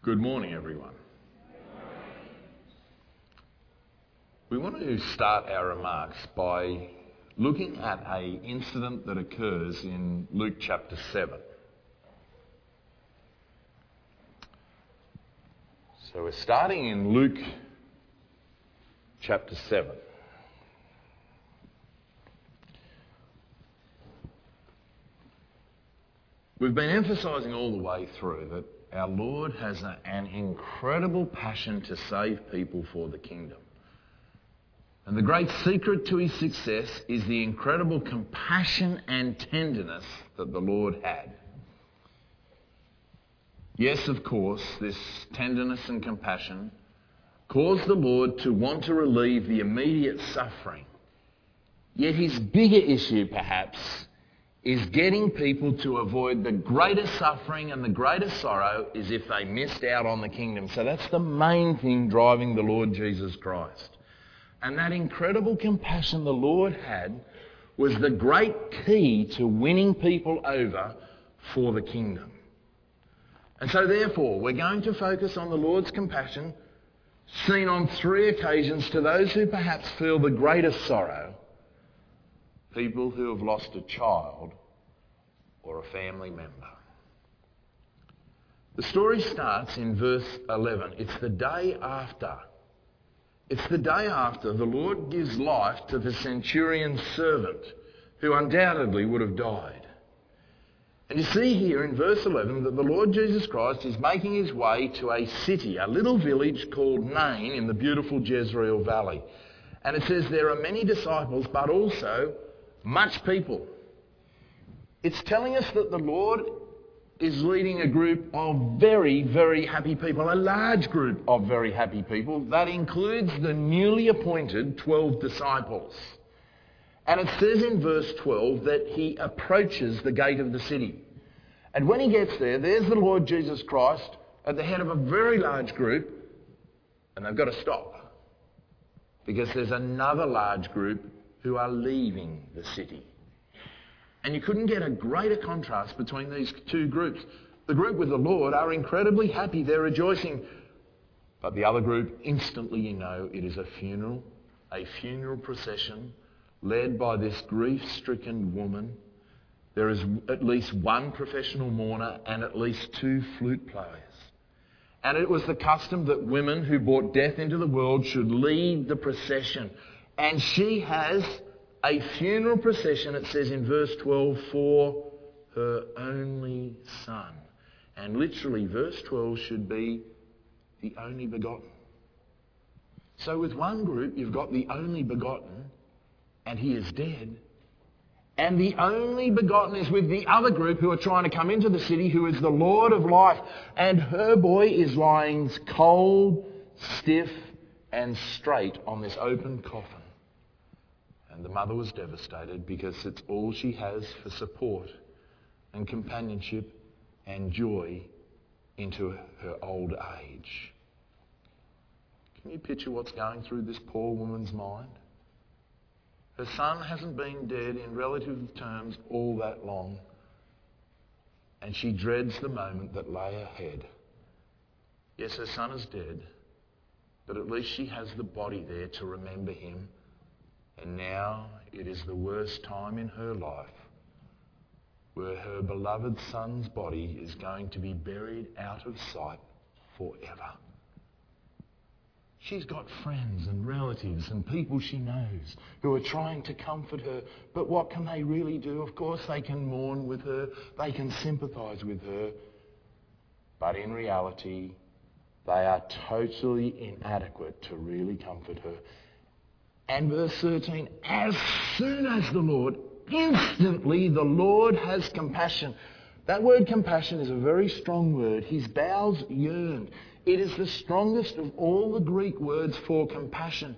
Good morning, everyone. We want to start our remarks by looking at a incident that occurs in Luke chapter 7. So we're starting in Luke chapter 7. We've been emphasising all the way through that our Lord has a, an incredible passion to save people for the kingdom. And the great secret to his success is the incredible compassion and tenderness that the Lord had. Yes, of course, this tenderness and compassion caused the Lord to want to relieve the immediate suffering. Yet his bigger issue, perhaps, is getting people to avoid the greatest suffering and the greatest sorrow is if they missed out on the kingdom. So that's the main thing driving the Lord Jesus Christ. And that incredible compassion the Lord had was the great key to winning people over for the kingdom. And so, therefore, we're going to focus on the Lord's compassion seen on three occasions to those who perhaps feel the greatest sorrow people who have lost a child or a family member. The story starts in verse 11. It's the day after. It's the day after the Lord gives life to the centurion's servant, who undoubtedly would have died. And you see here in verse 11 that the Lord Jesus Christ is making his way to a city, a little village called Nain in the beautiful Jezreel Valley. And it says there are many disciples, but also much people. It's telling us that the Lord is leading a group of very, very happy people, a large group of very happy people. That includes the newly appointed 12 disciples. And it says in verse 12 that he approaches the gate of the city. And when he gets there, there's the Lord Jesus Christ at the head of a very large group, and they've got to stop. Because there's another large group who are leaving the city. And you couldn't get a greater contrast between these two groups. The group with the Lord are incredibly happy, they're rejoicing. But the other group, instantly you know it is a funeral, a funeral procession led by this grief stricken woman. There is at least one professional mourner and at least two flute players. And it was the custom that women who brought death into the world should lead the procession. And she has a funeral procession, it says in verse 12, for her only son. And literally, verse 12 should be the only begotten. So, with one group, you've got the only begotten, and he is dead. And the only begotten is with the other group who are trying to come into the city, who is the Lord of life. And her boy is lying cold, stiff, and straight on this open coffin. And the mother was devastated because it's all she has for support and companionship and joy into her old age. Can you picture what's going through this poor woman's mind? Her son hasn't been dead in relative terms all that long, and she dreads the moment that lay ahead. Yes, her son is dead, but at least she has the body there to remember him and now it is the worst time in her life where her beloved son's body is going to be buried out of sight forever. She's got friends and relatives and people she knows who are trying to comfort her. But what can they really do? Of course, they can mourn with her, they can sympathise with her. But in reality, they are totally inadequate to really comfort her. And verse 13, as soon as the Lord, instantly the Lord has compassion. That word compassion is a very strong word. His bowels yearned. It is the strongest of all the Greek words for compassion.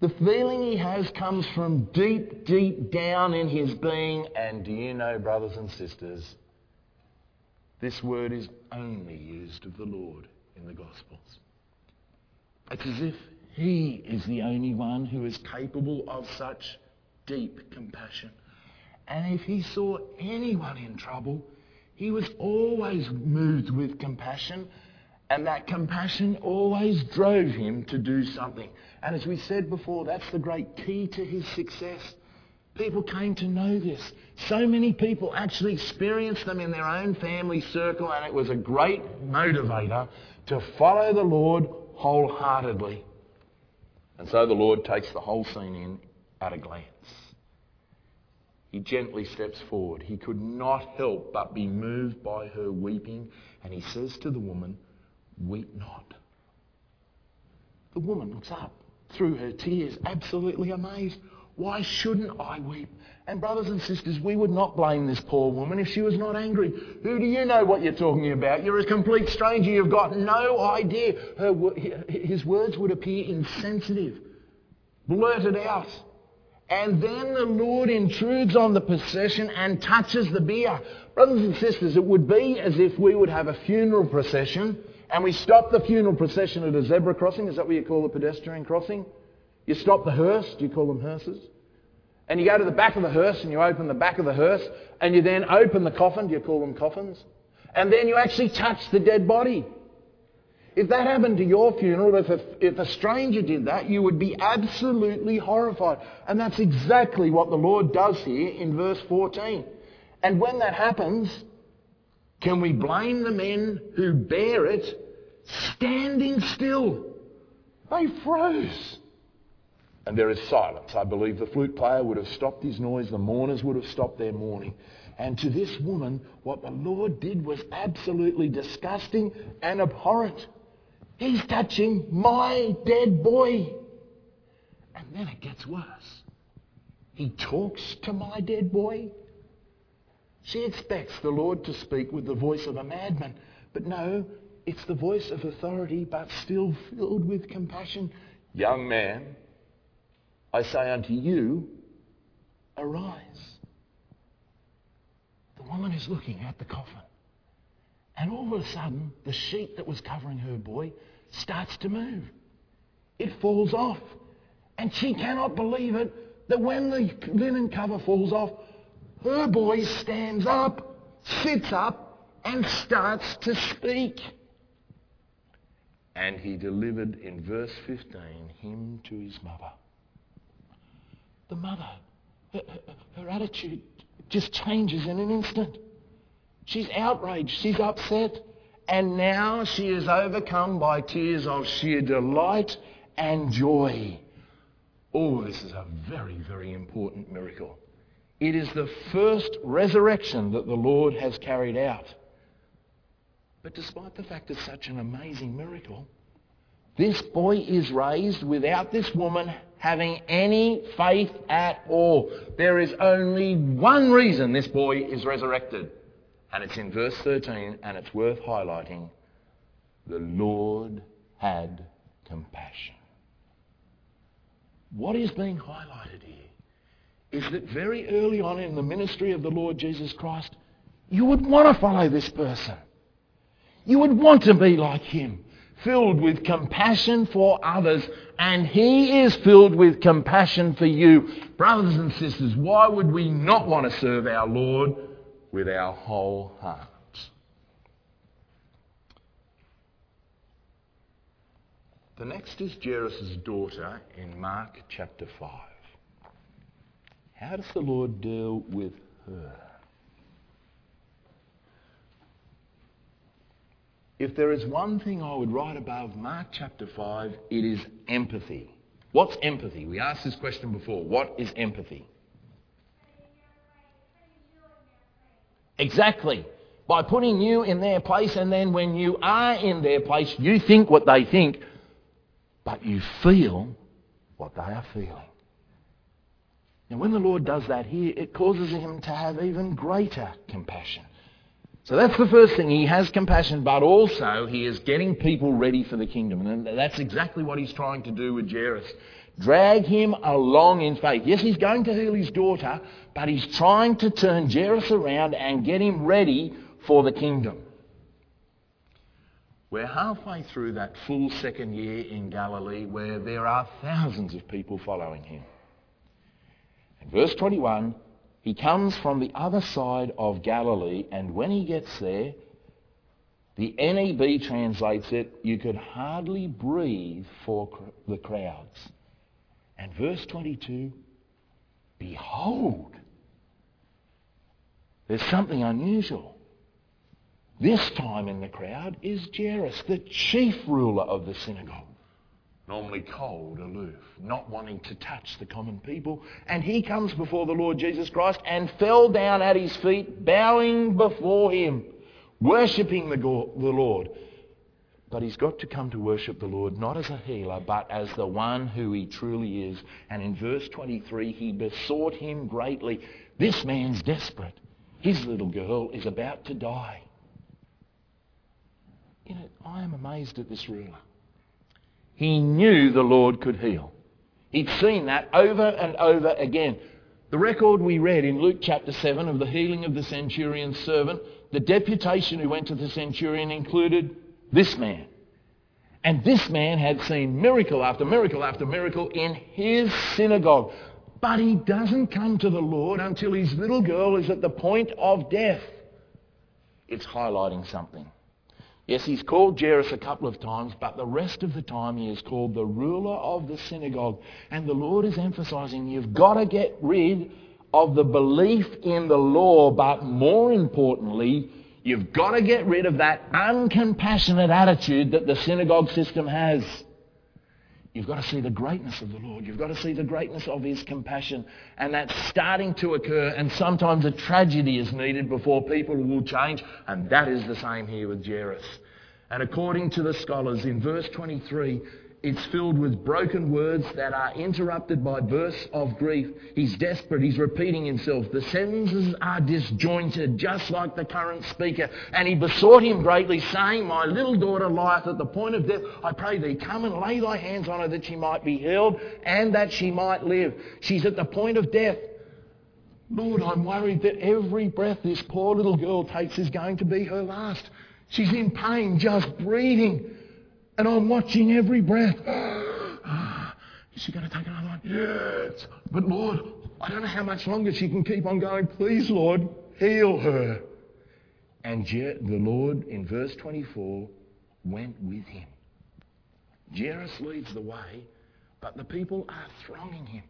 The feeling he has comes from deep, deep down in his being. And do you know, brothers and sisters, this word is only used of the Lord in the Gospels. It's as if he is the only one who is capable of such deep compassion. And if he saw anyone in trouble, he was always moved with compassion And that compassion always drove him to do something. And as we said before, that's the great key to his success. People came to know this. So many people actually experienced them in their own family circle, and it was a great motivator to follow the Lord wholeheartedly. And so the Lord takes the whole scene in at a glance. He gently steps forward. He could not help but be moved by her weeping, and he says to the woman, Weep not. The woman looks up through her tears, absolutely amazed. Why shouldn't I weep? And brothers and sisters, we would not blame this poor woman if she was not angry. Who do you know what you're talking about? You're a complete stranger. You've got no idea. Her, his words would appear insensitive, blurted out. And then the Lord intrudes on the procession and touches the bier. Brothers and sisters, it would be as if we would have a funeral procession and we stop the funeral procession at a zebra crossing. Is that what you call a pedestrian crossing? You stop the hearse, do you call them hearses? And you go to the back of the hearse and you open the back of the hearse and you then open the coffin, do you call them coffins? And then you actually touch the dead body. If that happened to your funeral, if a, if a stranger did that, you would be absolutely horrified. And that's exactly what the Lord does here in verse 14. And when that happens, can we blame the men who bear it standing still? They froze. And there is silence. I believe the flute player would have stopped his noise, the mourners would have stopped their mourning. And to this woman, what the Lord did was absolutely disgusting and abhorrent. He's touching my dead boy. And then it gets worse. He talks to my dead boy. She expects the Lord to speak with the voice of a madman. But no, it's the voice of authority, but still filled with compassion. Young man, I say unto you, arise. The woman is looking at the coffin. And all of a sudden, the sheet that was covering her boy starts to move. It falls off. And she cannot believe it that when the linen cover falls off, her boy stands up, sits up, and starts to speak. And he delivered in verse 15 him to his mother the mother, her, her, attitude just changes in an instant. She's outraged, she's upset, and now she is overcome by tears of sheer delight and joy. Oh, this is a very, very important miracle. It is the first resurrection that the Lord has carried out. But despite the fact it's such an amazing miracle, this boy is raised without this woman having any faith at all. There is only one reason this boy is resurrected. And it's in verse 13, and it's worth highlighting. The Lord had compassion. What is being highlighted here is that very early on in the ministry of the Lord Jesus Christ, you would want to follow this person. You would want to be like him filled with compassion for others, and He is filled with compassion for you. Brothers and sisters, why would we not want to serve our Lord with our whole heart? The next is Jairus' daughter in Mark chapter 5. How does the Lord deal with her? If there is one thing I would write above Mark chapter 5, it is empathy. What's empathy? We asked this question before. What is empathy? Exactly. By putting you in their place, and then when you are in their place, you think what they think, but you feel what they are feeling. Now, when the Lord does that here, it causes him to have even greater compassion. So that's the first thing. He has compassion, but also he is getting people ready for the kingdom. And that's exactly what he's trying to do with Jairus. Drag him along in faith. Yes, he's going to heal his daughter, but he's trying to turn Jairus around and get him ready for the kingdom. We're halfway through that full second year in Galilee where there are thousands of people following him. In verse 21, he comes from the other side of Galilee, and when he gets there, The NEB translates it, you could hardly breathe for the crowds. And verse 22, behold, there's something unusual. This time in the crowd is Jairus, the chief ruler of the synagogue. Normally cold, aloof, not wanting to touch the common people. And he comes before the Lord Jesus Christ and fell down at his feet, bowing before him, worshipping the, Lord. But he's got to come to worship the Lord not as a healer, but as the one who he truly is. And in verse 23, he besought him greatly. This man's desperate. His little girl is about to die. You know, I am amazed at this ruler. He knew the Lord could heal. He'd seen that over and over again. The record we read in Luke chapter 7 of the healing of the centurion's servant, the deputation who went to the centurion included this man. And this man had seen miracle after miracle after miracle in his synagogue. But he doesn't come to the Lord until his little girl is at the point of death. It's highlighting something. Yes, he's called Jairus a couple of times, but the rest of the time he is called the ruler of the synagogue. And the Lord is emphasizing you've got to get rid of the belief in the law, but more importantly, you've got to get rid of that uncompassionate attitude that the synagogue system has. You've got to see the greatness of the Lord. You've got to see the greatness of His compassion. And that's starting to occur. And sometimes a tragedy is needed before people will change. And that is the same here with Jairus. And according to the scholars, in verse 23, it's filled with broken words that are interrupted by bursts of grief. He's desperate. He's repeating himself. The sentences are disjointed, just like the current speaker. And he besought him greatly, saying, My little daughter lieth at the point of death. I pray thee, come and lay thy hands on her that she might be healed and that she might live. She's at the point of death. Lord, I'm worried that every breath this poor little girl takes is going to be her last. She's in pain, just breathing. And I'm watching every breath. Ah, is she going to take another one? Yes. But Lord, I don't know how much longer she can keep on going. Please, Lord, heal her. And yet the Lord, in verse 24, went with him. Jairus leads the way, but the people are thronging him.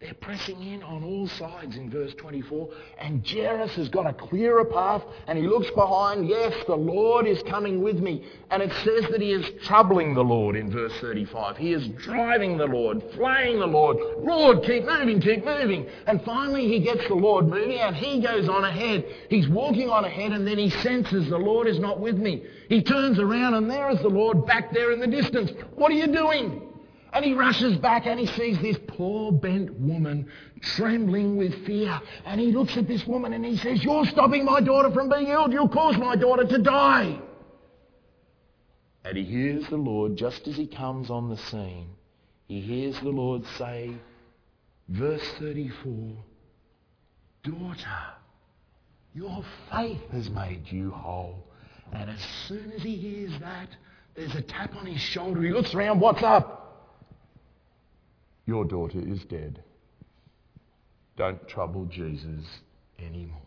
They're pressing in on all sides in verse 24. And Jairus has got a clearer path and he looks behind. Yes, the Lord is coming with me. And it says that he is troubling the Lord in verse 35. He is driving the Lord, flaying the Lord. Lord, keep moving, keep moving. And finally he gets the Lord moving and he goes on ahead. He's walking on ahead and then he senses the Lord is not with me. He turns around and there is the Lord back there in the distance. What are you doing? And he rushes back and he sees this poor bent woman trembling with fear. And he looks at this woman and he says, You're stopping my daughter from being healed. You'll cause my daughter to die. And he hears the Lord just as he comes on the scene. He hears the Lord say, verse 34, Daughter, your faith has made you whole. And as soon as he hears that, there's a tap on his shoulder. He looks around, what's up? Your daughter is dead. Don't trouble Jesus anymore.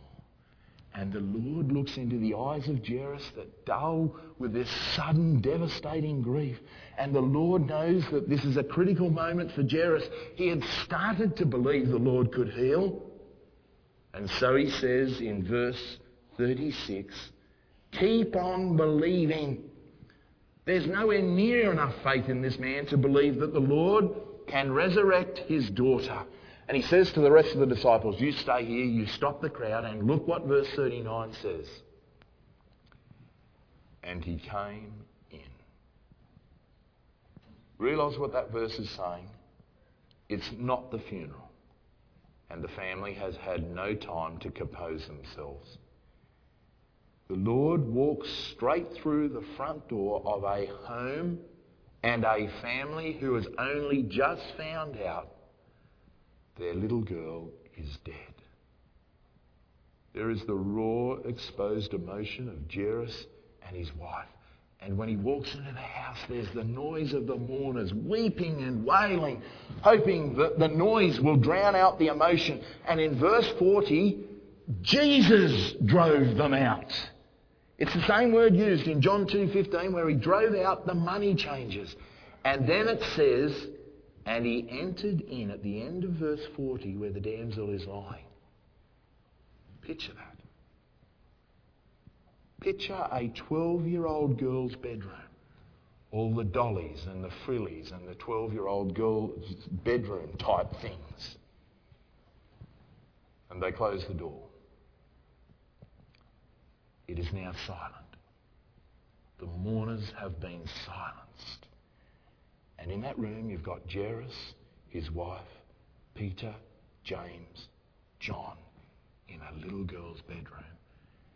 And the Lord looks into the eyes of Jairus that dull with this sudden devastating grief. And the Lord knows that this is a critical moment for Jairus. He had started to believe the Lord could heal. And so he says in verse 36, keep on believing. There's nowhere near enough faith in this man to believe that the Lord can resurrect his daughter. And he says to the rest of the disciples, You stay here, you stop the crowd, and look what verse 39 says. And he came in. Realize what that verse is saying? It's not the funeral. And the family has had no time to compose themselves. The Lord walks straight through the front door of a home and a family who has only just found out their little girl is dead. There is the raw, exposed emotion of Jairus and his wife. And when he walks into the house, there's the noise of the mourners weeping and wailing, hoping that the noise will drown out the emotion. And in verse 40, Jesus drove them out. It's the same word used in John 2.15 where he drove out the money changers. And then it says, and he entered in at the end of verse 40 where the damsel is lying. Picture that. Picture a 12 year old girl's bedroom. All the dollies and the frillies and the 12 year old girl's bedroom type things. And they close the door. It is now silent. The mourners have been silenced. And in that room, you've got Jairus, his wife, Peter, James, John, in a little girl's bedroom.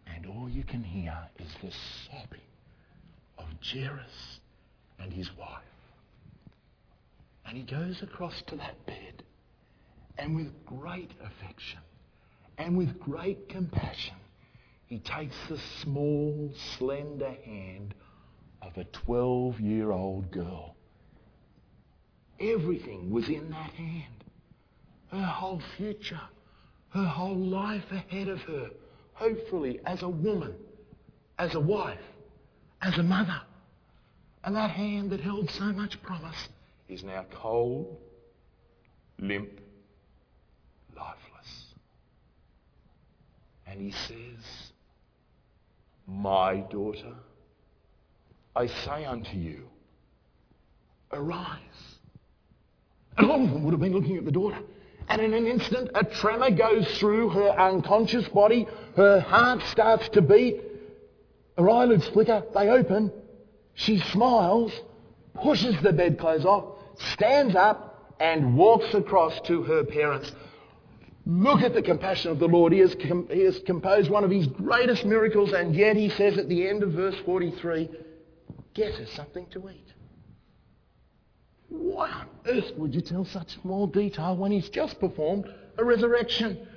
And all you can hear is the sobbing of Jairus and his wife. And he goes across to that bed and with great affection and with great compassion, he takes the small, slender hand of a 12 year old girl. Everything was in that hand. Her whole future, her whole life ahead of her, hopefully as a woman, as a wife, as a mother. And that hand that held so much promise is now cold, limp, lifeless. And he says, my daughter, I say unto you, arise. And all of them would have been looking at the daughter. And in an instant, a tremor goes through her unconscious body. Her heart starts to beat. Her eyelids flicker. They open. She smiles, pushes the bedclothes off, stands up, and walks across to her parents. Look at the compassion of the Lord. He has, com- he has composed one of his greatest miracles, and yet he says at the end of verse 43 Get us something to eat. Why on earth would you tell such small detail when he's just performed a resurrection?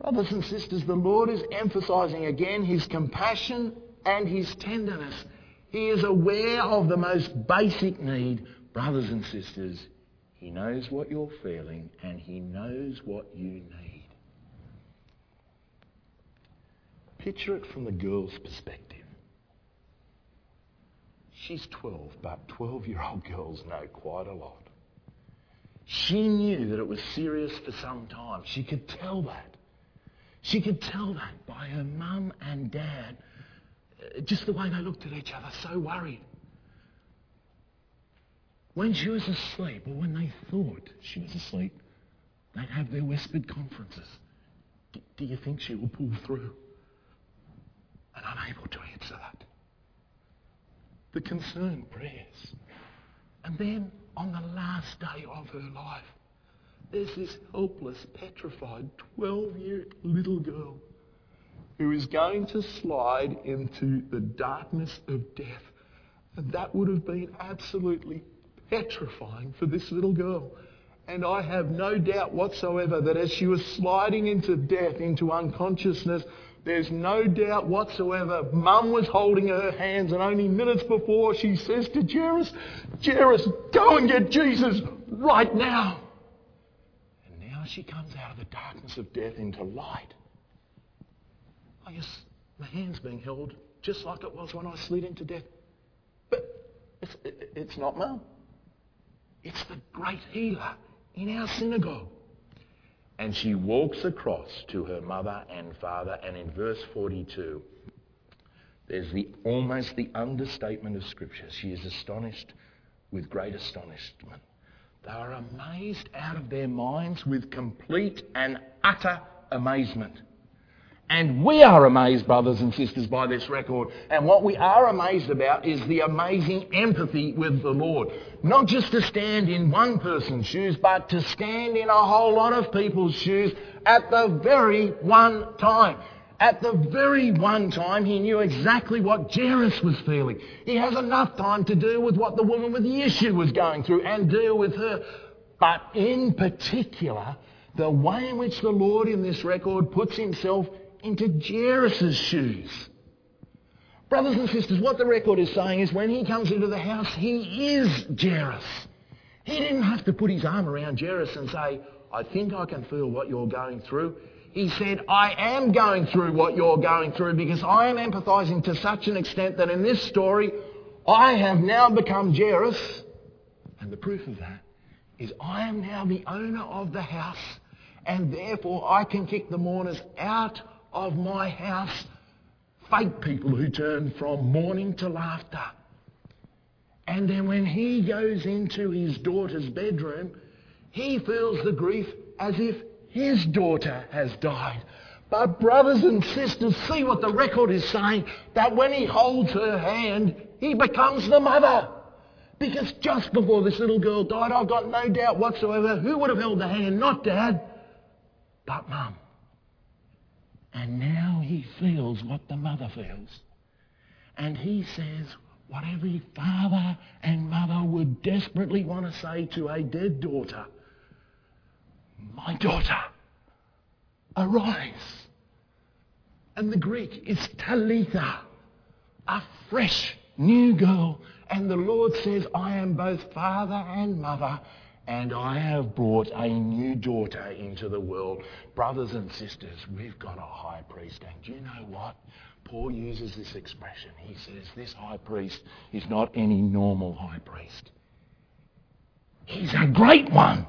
Brothers and sisters, the Lord is emphasizing again his compassion and his tenderness. He is aware of the most basic need. Brothers and sisters, he knows what you're feeling and He knows what you need. Picture it from the girl's perspective. She's 12, but 12 year old girls know quite a lot. She knew that it was serious for some time. She could tell that. She could tell that by her mum and dad, uh, just the way they looked at each other, so worried. When she was asleep, or when they thought she was asleep, they'd have their whispered conferences. Do you think she will pull through? And unable to answer that. The concerned prayers. And then on the last day of her life, there's this helpless, petrified 12 year little girl who is going to slide into the darkness of death. And that would have been absolutely petrifying for this little girl. And I have no doubt whatsoever that as she was sliding into death, into unconsciousness, there's no doubt whatsoever Mum was holding her hands, and only minutes before she says to Jairus, Jairus, go and get Jesus right now. And now she comes out of the darkness of death into light. I guess the hand's being held just like it was when I slid into death. But it's, it's not Mum. It's the great healer in our synagogue. And she walks across to her mother and father, and in verse 42, there's the almost the understatement of Scripture. She is astonished with great astonishment. They are amazed out of their minds with complete and utter amazement. And we are amazed, brothers and sisters, by this record. And what we are amazed about is the amazing empathy with the Lord. Not just to stand in one person's shoes, but to stand in a whole lot of people's shoes at the very one time. At the very one time, he knew exactly what Jairus was feeling. He has enough time to deal with what the woman with the issue was going through and deal with her. But in particular, the way in which the Lord in this record puts himself into Jairus' shoes. Brothers and sisters, what the record is saying is when he comes into the house, he is Jairus. He didn't have to put his arm around Jairus and say, I think I can feel what you're going through. he said, I am going through what you're going through because I am empathizing to such an extent that in this story, I have now become Jairus. And the proof of that is I am now the owner of the house and therefore I can kick the mourners out of my house. Fake people who turn from mourning to laughter. And then when he goes into his daughter's bedroom, he feels the grief as if his daughter has died. But brothers and sisters, see what the record is saying, that when he holds her hand, he becomes the mother. Because just before this little girl died, I've got no doubt whatsoever who would have held the hand, not dad, but mum. And now he feels what the mother feels. And he says what every father and mother would desperately want to say to a dead daughter My daughter, arise. And the Greek is Talitha, a fresh new girl. And the Lord says, I am both father and mother, and I have brought a new daughter into the world. Brothers and sisters, we've got a high priest. And do you know what? Paul uses this expression. He says, This high priest is not any normal high priest. He's a great one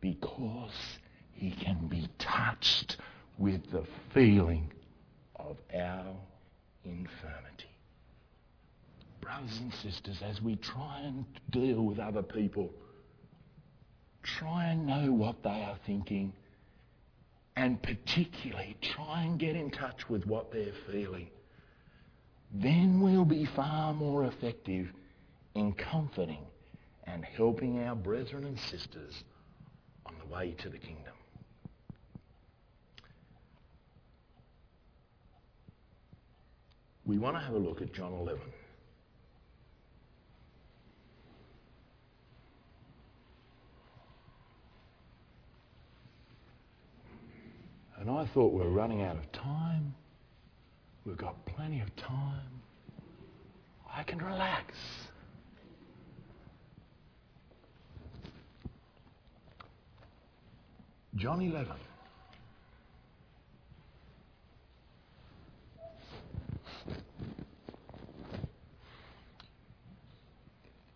because he can be touched with the feeling of our infirmity brothers and sisters, as we try and deal with other people, try and know what they are thinking, and particularly try and get in touch with what they're feeling. Then we'll be far more effective in comforting and helping our brethren and sisters on the way to the kingdom. We want to have a look at John 11. I thought we're running out of time. We've got plenty of time. I can relax. John 11.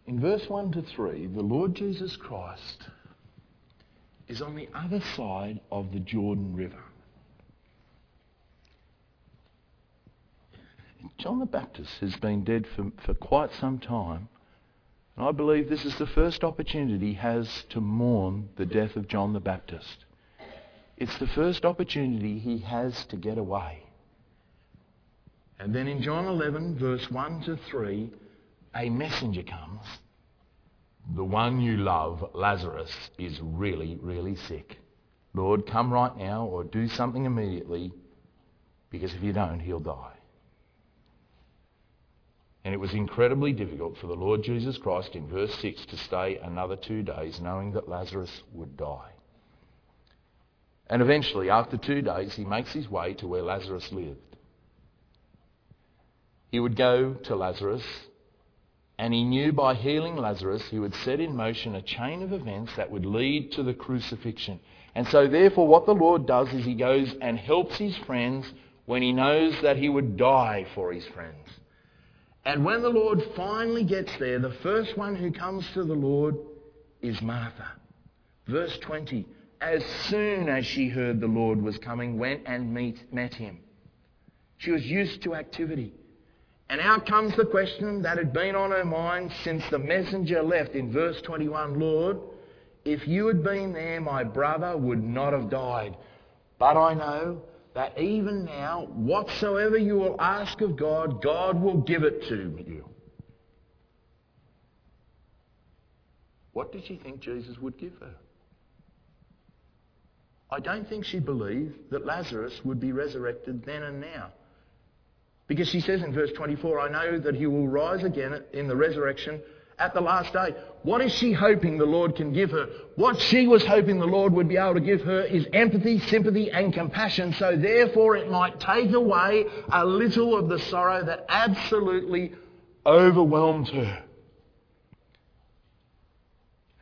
In verse 1 to 3, the Lord Jesus Christ is on the other side of the Jordan River. John the Baptist has been dead for, for quite some time. And I believe this is the first opportunity he has to mourn the death of John the Baptist. It's the first opportunity he has to get away. And then in John 11, verse 1 to 3, a messenger comes. The one you love, Lazarus, is really, really sick. Lord, come right now or do something immediately because if you don't, he'll die. And it was incredibly difficult for the Lord Jesus Christ in verse 6 to stay another two days knowing that Lazarus would die. And eventually, after two days, he makes his way to where Lazarus lived. He would go to Lazarus, and he knew by healing Lazarus, he would set in motion a chain of events that would lead to the crucifixion. And so, therefore, what the Lord does is he goes and helps his friends when he knows that he would die for his friends. And when the Lord finally gets there, the first one who comes to the Lord is Martha. Verse 20 As soon as she heard the Lord was coming, went and meet, met him. She was used to activity. And out comes the question that had been on her mind since the messenger left in verse 21 Lord, if you had been there, my brother would not have died. But I know that even now, whatsoever you will ask of God, God will give it to you. What did she think Jesus would give her? I don't think she believed that Lazarus would be resurrected then and now. Because she says in verse 24, I know that he will rise again in the resurrection at the last day. What is she hoping the Lord can give her? What she was hoping the Lord would be able to give her is empathy, sympathy, and compassion, so therefore it might take away a little of the sorrow that absolutely overwhelmed her.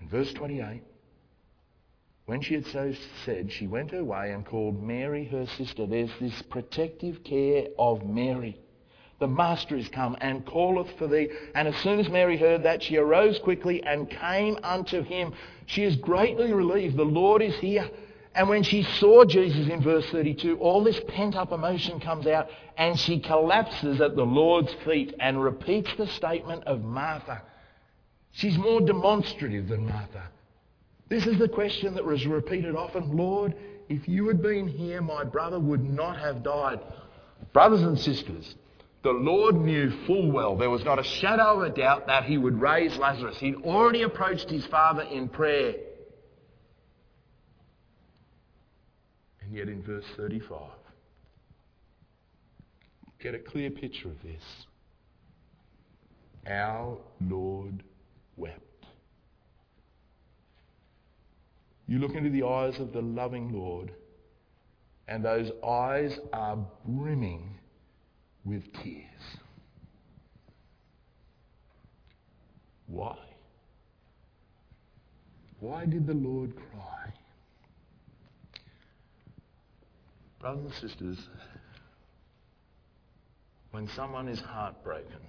In verse 28, When she had so said, she went her way and called Mary her sister. There's this protective care of Mary. The master is come and calleth for thee. And as soon as Mary heard that, she arose quickly and came unto him. She is greatly relieved. The Lord is here. And when she saw Jesus in verse 32, all this pent up emotion comes out and she collapses at the Lord's feet and repeats the statement of Martha. She's more demonstrative than Martha. This is the question that was repeated often Lord, if you had been here, my brother would not have died. Brothers and sisters, the Lord knew full well, there was not a shadow of a doubt that he would raise Lazarus. He'd already approached his father in prayer. And yet in verse 35, get a clear picture of this. Our Lord wept. You look into the eyes of the loving Lord, and those eyes are brimming with tears. Why? Why did the Lord cry? Brothers and sisters, when someone is heartbroken,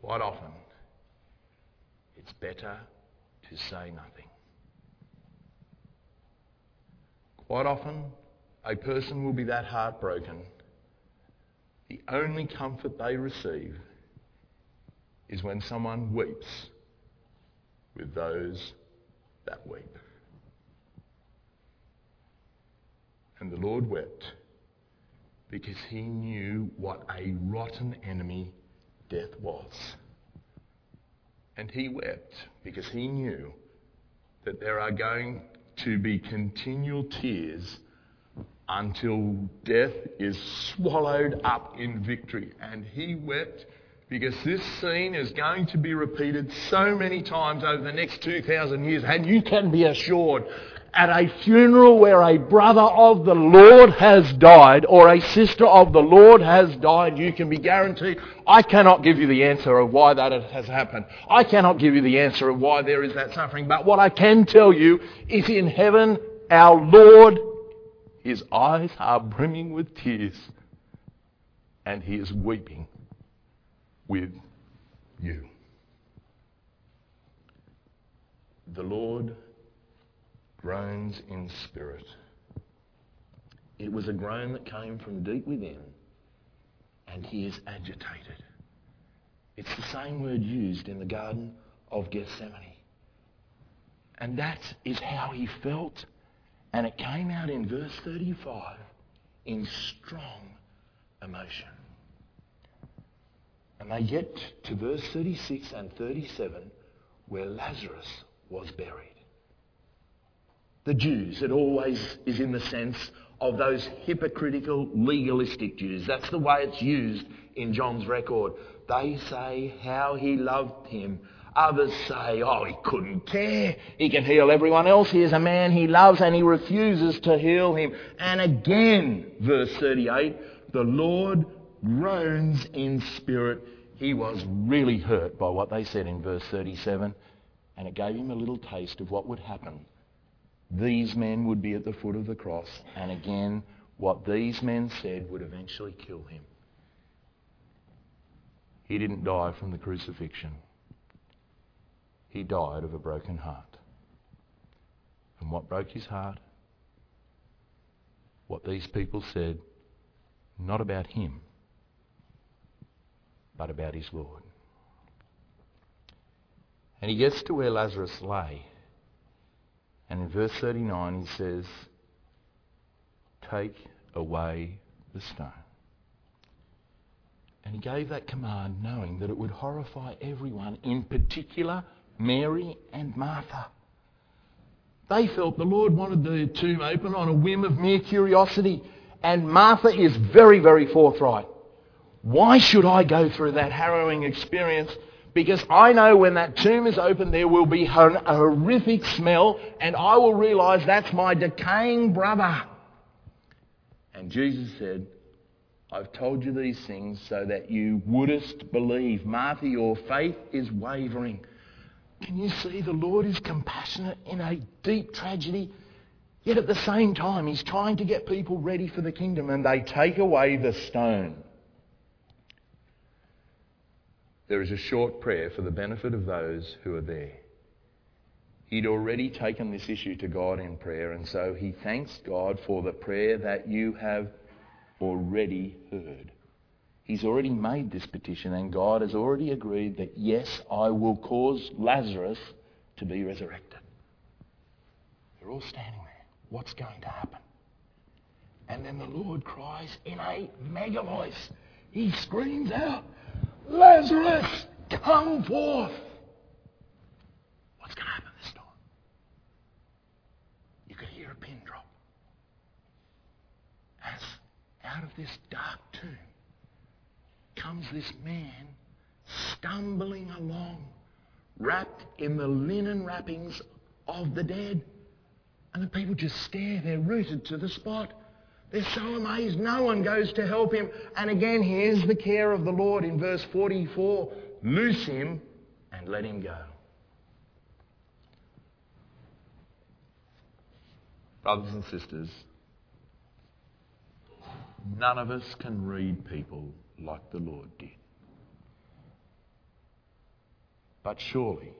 quite often it's better to say nothing. Quite often, a person will be that heartbroken. The only comfort they receive is when someone weeps with those that weep. And the Lord wept because he knew what a rotten enemy death was. And he wept because he knew that there are going to be continual tears until death is swallowed up in victory. And he wept because this scene is going to be repeated so many times over the next 2,000 years. And you can be assured at a funeral where a brother of the Lord has died or a sister of the Lord has died, you can be guaranteed. I cannot give you the answer of why that has happened. I cannot give you the answer of why there is that suffering. But what I can tell you is in heaven, our Lord, his eyes are brimming with tears and he is weeping with you. The Lord groans in spirit. It was a groan that came from deep within, and he is agitated. It's the same word used in the Garden of Gethsemane. And that is how he felt. And it came out in verse 35 in strong emotion. And they get to verse 36 and 37 where Lazarus was buried the Jews. It always is in the sense of those hypocritical, legalistic Jews. That's the way it's used in John's record. They say how he loved him. Others say, oh, he couldn't care. He can heal everyone else. He is a man he loves and he refuses to heal him. And again, verse 38, the Lord groans in spirit. He was really hurt by what they said in verse 37, and it gave him a little taste of what would happen these men would be at the foot of the cross, and again, what these men said would eventually kill him. He didn't die from the crucifixion. He died of a broken heart. And what broke his heart? What these people said, not about him, but about his Lord. And he gets to where Lazarus lay. And in verse 39 he says, Take away the stone. And he gave that command knowing that it would horrify everyone, in particular Mary and Martha. They felt the Lord wanted the tomb open on a whim of mere curiosity. And Martha is very, very forthright. Why should I go through that harrowing experience because I know when that tomb is open, there will be a horrific smell, and I will realize that's my decaying brother. And Jesus said, I've told you these things so that you wouldst believe. Martha, your faith is wavering. Can you see the Lord is compassionate in a deep tragedy? Yet at the same time, He's trying to get people ready for the kingdom and they take away the stone. There is a short prayer for the benefit of those who are there. He'd already taken this issue to God in prayer, and so he thanks God for the prayer that you have already heard. He's already made this petition, and God has already agreed that, yes, I will cause Lazarus to be resurrected. They're all standing there. What's going to happen? And then the Lord cries in a mega voice. He screams out, Lazarus, come forth. What's going to happen this time? You could hear a pin drop. As out of this dark tomb comes this man stumbling along, wrapped in the linen wrappings of the dead. And the people just stare, they're rooted to the spot. They're so amazed. No one goes to help him. And again, here's the care of the Lord in verse 44 Loose him and let him go. Brothers and sisters, none of us can read people like the Lord did. But surely,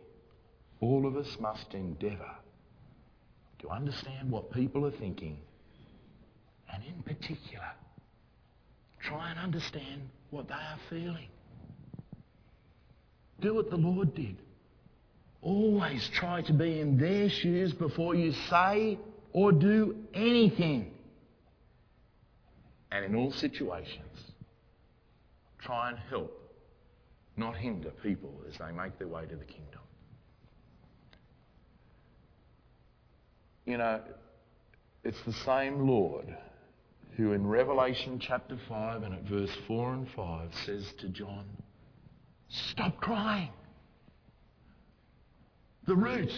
all of us must endeavour to understand what people are thinking and in particular, try and understand what they are feeling. Do what the Lord did. Always try to be in their shoes before you say or do anything. And in all situations, try and help, not hinder people as they make their way to the kingdom. You know, it's the same Lord who in Revelation chapter 5 and at verse 4 and 5 says to John, Stop crying. The root,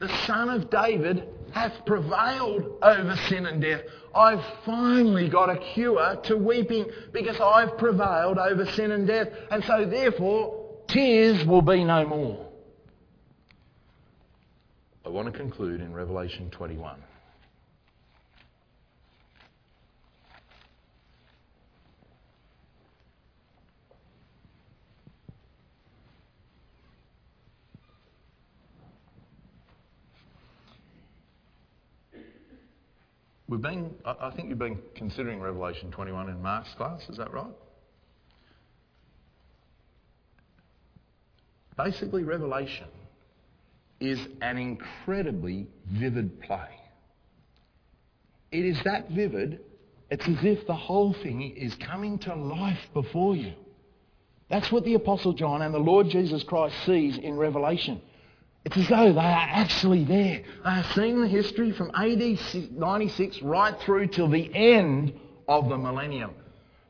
the Son of David, hath prevailed over sin and death. I've finally got a cure to weeping because I've prevailed over sin and death. And so, therefore, tears will be no more. I want to conclude in Revelation 21. We've been, I think you've been considering Revelation 21 in Mark's class, is that right? Basically, Revelation is an incredibly vivid play. It is that vivid, it's as if the whole thing is coming to life before you. That's what the Apostle John and the Lord Jesus Christ sees in Revelation. It's as though they are actually there. They are seeing the history from AD 96 right through till the end of the millennium.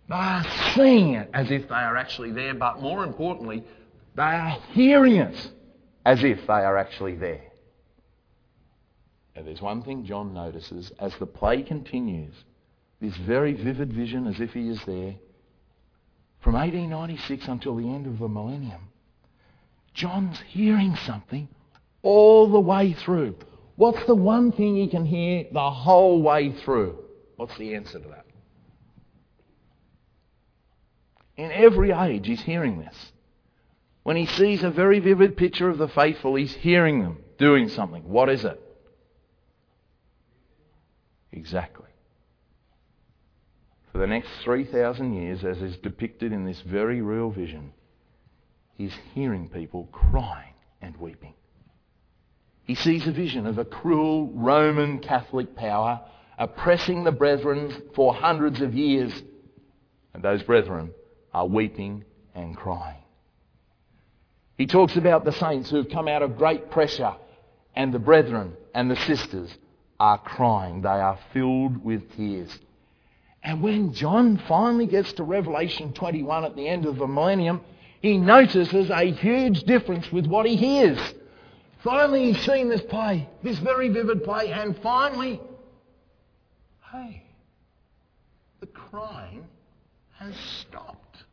They are seeing it as if they are actually there, but more importantly, they are hearing it as if they are actually there. And there's one thing John notices as the play continues this very vivid vision as if he is there from 1896 until the end of the millennium. John's hearing something all the way through. What's the one thing he can hear the whole way through? What's the answer to that? In every age, he's hearing this. When he sees a very vivid picture of the faithful, he's hearing them doing something. What is it? Exactly. For the next 3,000 years, as is depicted in this very real vision, he's hearing people crying and weeping. He sees a vision of a cruel Roman Catholic power oppressing the brethren for hundreds of years. And those brethren are weeping and crying. He talks about the saints who have come out of great pressure, and the brethren and the sisters are crying. They are filled with tears. And when John finally gets to Revelation 21 at the end of the millennium, he notices a huge difference with what he hears. Finally, he's seen this play, this very vivid play, and finally, hey, the crying has stopped.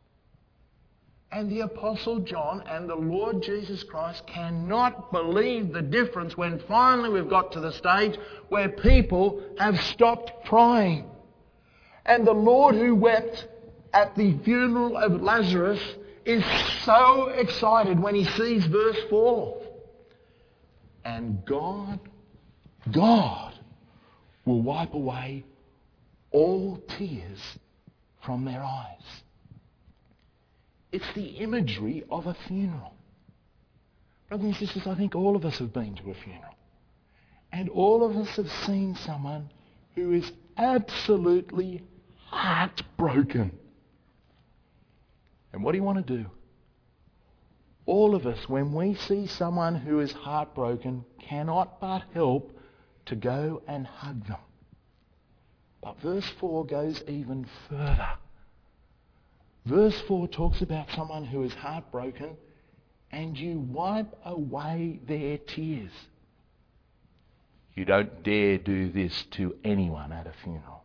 And the Apostle John and the Lord Jesus Christ cannot believe the difference when finally we've got to the stage where people have stopped crying. And the Lord who wept at the funeral of Lazarus is so excited when he sees verse 4. And God, God will wipe away all tears from their eyes. It's the imagery of a funeral. Brothers and sisters, I think all of us have been to a funeral. And all of us have seen someone who is absolutely heartbroken. And what do you want to do? All of us, when we see someone who is heartbroken, cannot but help to go and hug them. But verse 4 goes even further. Verse 4 talks about someone who is heartbroken and you wipe away their tears. You don't dare do this to anyone at a funeral.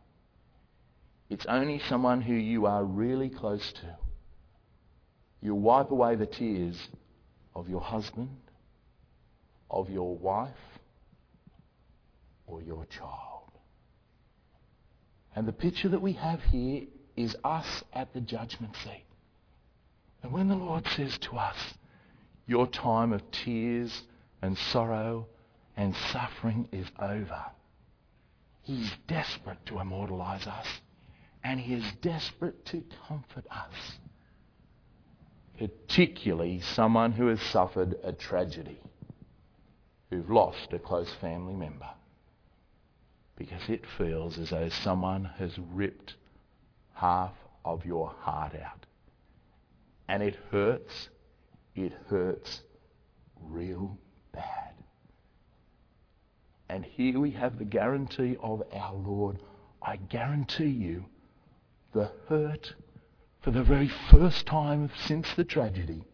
It's only someone who you are really close to. You wipe away the tears of your husband, of your wife, or your child. And the picture that we have here is us at the judgment seat. And when the Lord says to us, Your time of tears and sorrow and suffering is over, He's desperate to immortalize us. And He is desperate to comfort us. Particularly someone who has suffered a tragedy, who've lost a close family member. Because it feels as though someone has ripped half of your heart out. And it hurts. It hurts real bad. And here we have the guarantee of our Lord. I guarantee you the hurt for the very first time since the tragedy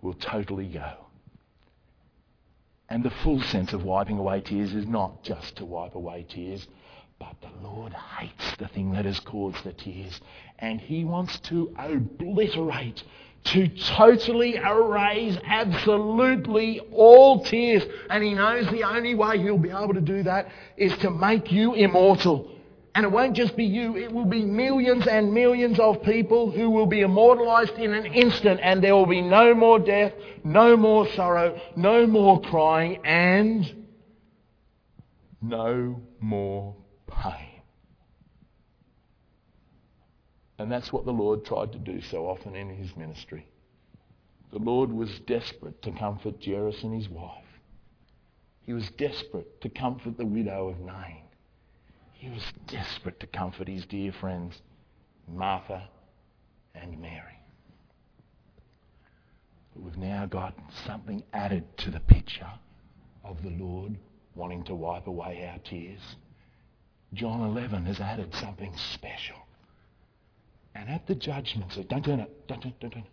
will totally go. And the full sense of wiping away tears is not just to wipe away tears, but the Lord hates the thing that has caused the tears. And He wants to obliterate, to totally erase absolutely all tears. And He knows the only way He'll be able to do that is to make you immortal. And it won't just be you, it will be millions and millions of people who will be immortalized in an instant, and there will be no more death, no more sorrow, no more crying, and no more pain. And that's what the Lord tried to do so often in his ministry. The Lord was desperate to comfort Jairus and his wife. He was desperate to comfort the widow of Nain. He was desperate to comfort his dear friends, Martha and Mary. But we've now got something added to the picture of the Lord wanting to wipe away our tears. John 11 has added something special. And at the judgment seat, don't turn it, don't turn, don't turn.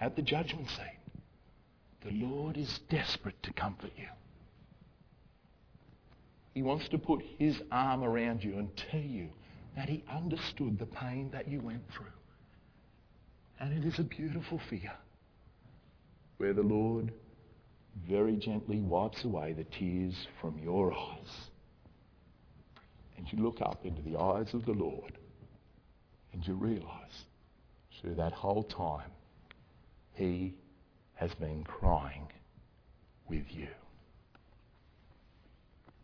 At the judgment seat, the Lord is desperate to comfort you. He wants to put his arm around you and tell you that he understood the pain that you went through. And it is a beautiful figure where the Lord very gently wipes away the tears from your eyes and you look up into the eyes of the Lord and you realize through that whole time, He has been crying with you.